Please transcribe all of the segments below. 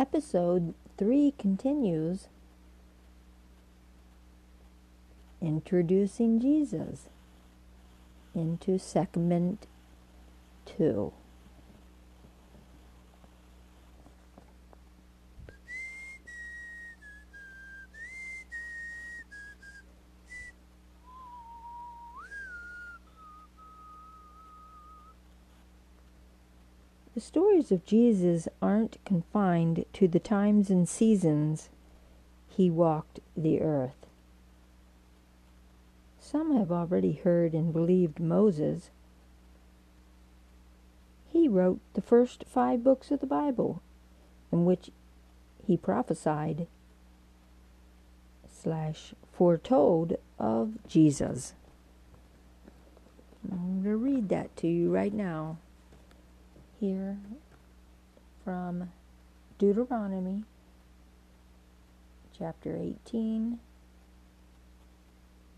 Episode 3 continues Introducing Jesus into segment 2. The stories of Jesus aren't confined to the times and seasons he walked the earth. Some have already heard and believed Moses. He wrote the first five books of the Bible, in which he prophesied slash foretold of Jesus. I'm going to read that to you right now here from Deuteronomy chapter 18,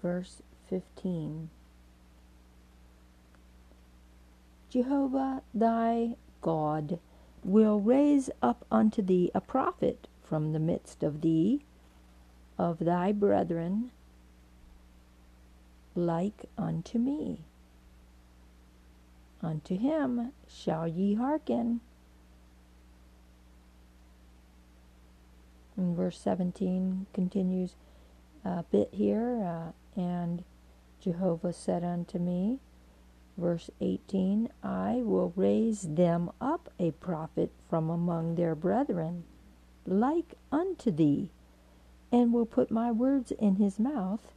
verse 15. Jehovah thy God will raise up unto thee a prophet from the midst of thee, of thy brethren, like unto me. Unto him shall ye hearken. And verse 17 continues a bit here, uh, and Jehovah said unto me, verse 18, I will raise them up a prophet from among their brethren, like unto thee, and will put my words in his mouth,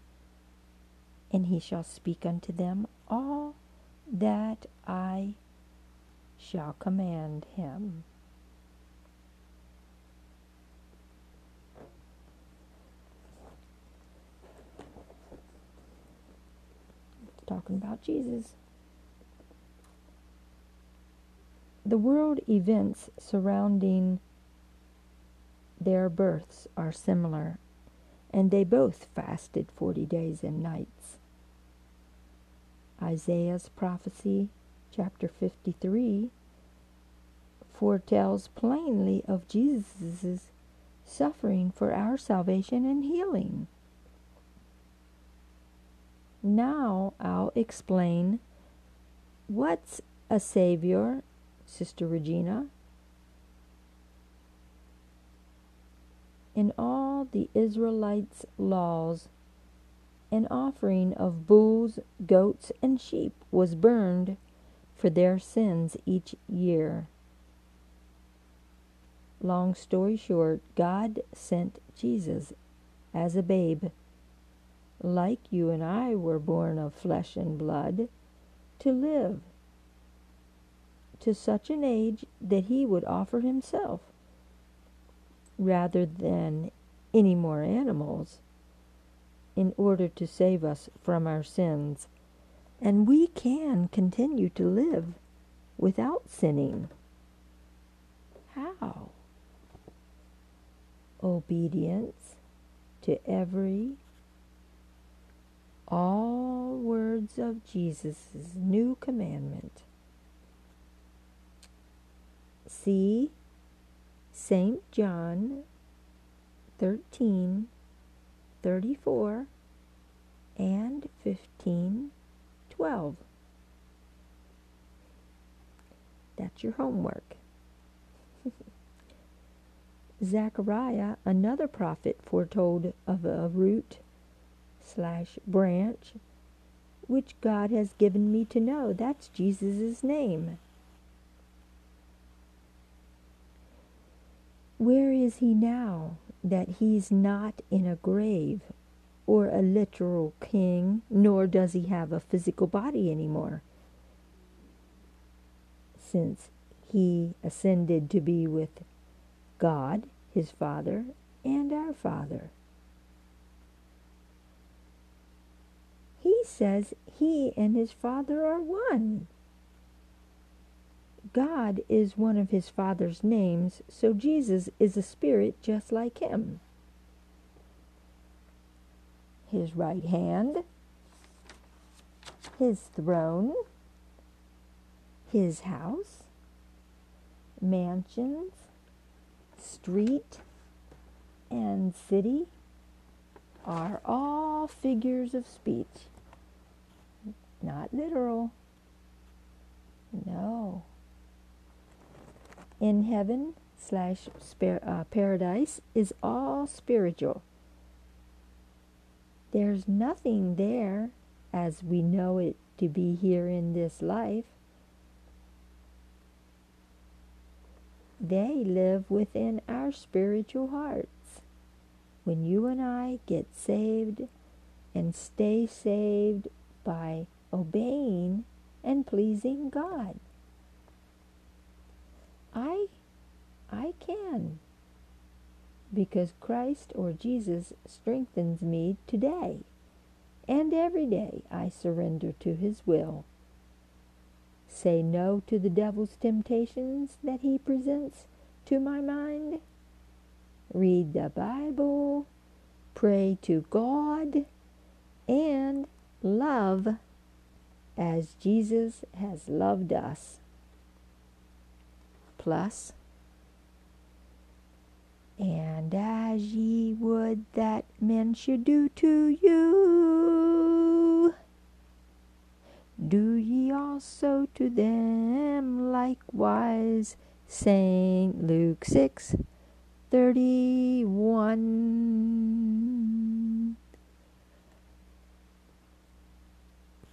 and he shall speak unto them all that I shall command him. talking about Jesus. The world events surrounding their births are similar, and they both fasted 40 days and nights. Isaiah's prophecy, chapter 53, foretells plainly of Jesus' suffering for our salvation and healing. Now I'll explain what's a Savior, Sister Regina. In all the Israelites' laws, an offering of bulls, goats, and sheep was burned for their sins each year. Long story short, God sent Jesus as a babe, like you and I were born of flesh and blood, to live to such an age that he would offer himself rather than any more animals in order to save us from our sins. And we can continue to live without sinning. How? Obedience to every, all words of Jesus' new commandment. See St. John 13 34 and 15 12. That's your homework. Zechariah, another prophet, foretold of a root slash branch which God has given me to know. That's Jesus' name. Where is he now? That he's not in a grave or a literal king, nor does he have a physical body anymore, since he ascended to be with God, his Father, and our Father. He says he and his Father are one. God is one of his Father's names, so Jesus is a spirit just like him. His right hand, his throne, his house, mansions, street and city are all figures of speech. Not literal. No. In heaven slash uh, paradise is all spiritual. There's nothing there as we know it to be here in this life. They live within our spiritual hearts. When you and I get saved and stay saved by obeying and pleasing God. I I can because Christ or Jesus strengthens me today. And every day I surrender to his will. Say no to the devil's temptations that he presents to my mind. Read the Bible, pray to God, and love as Jesus has loved us. Plus, and as ye would that men should do to you, do ye also to them likewise. St. Luke 6 31.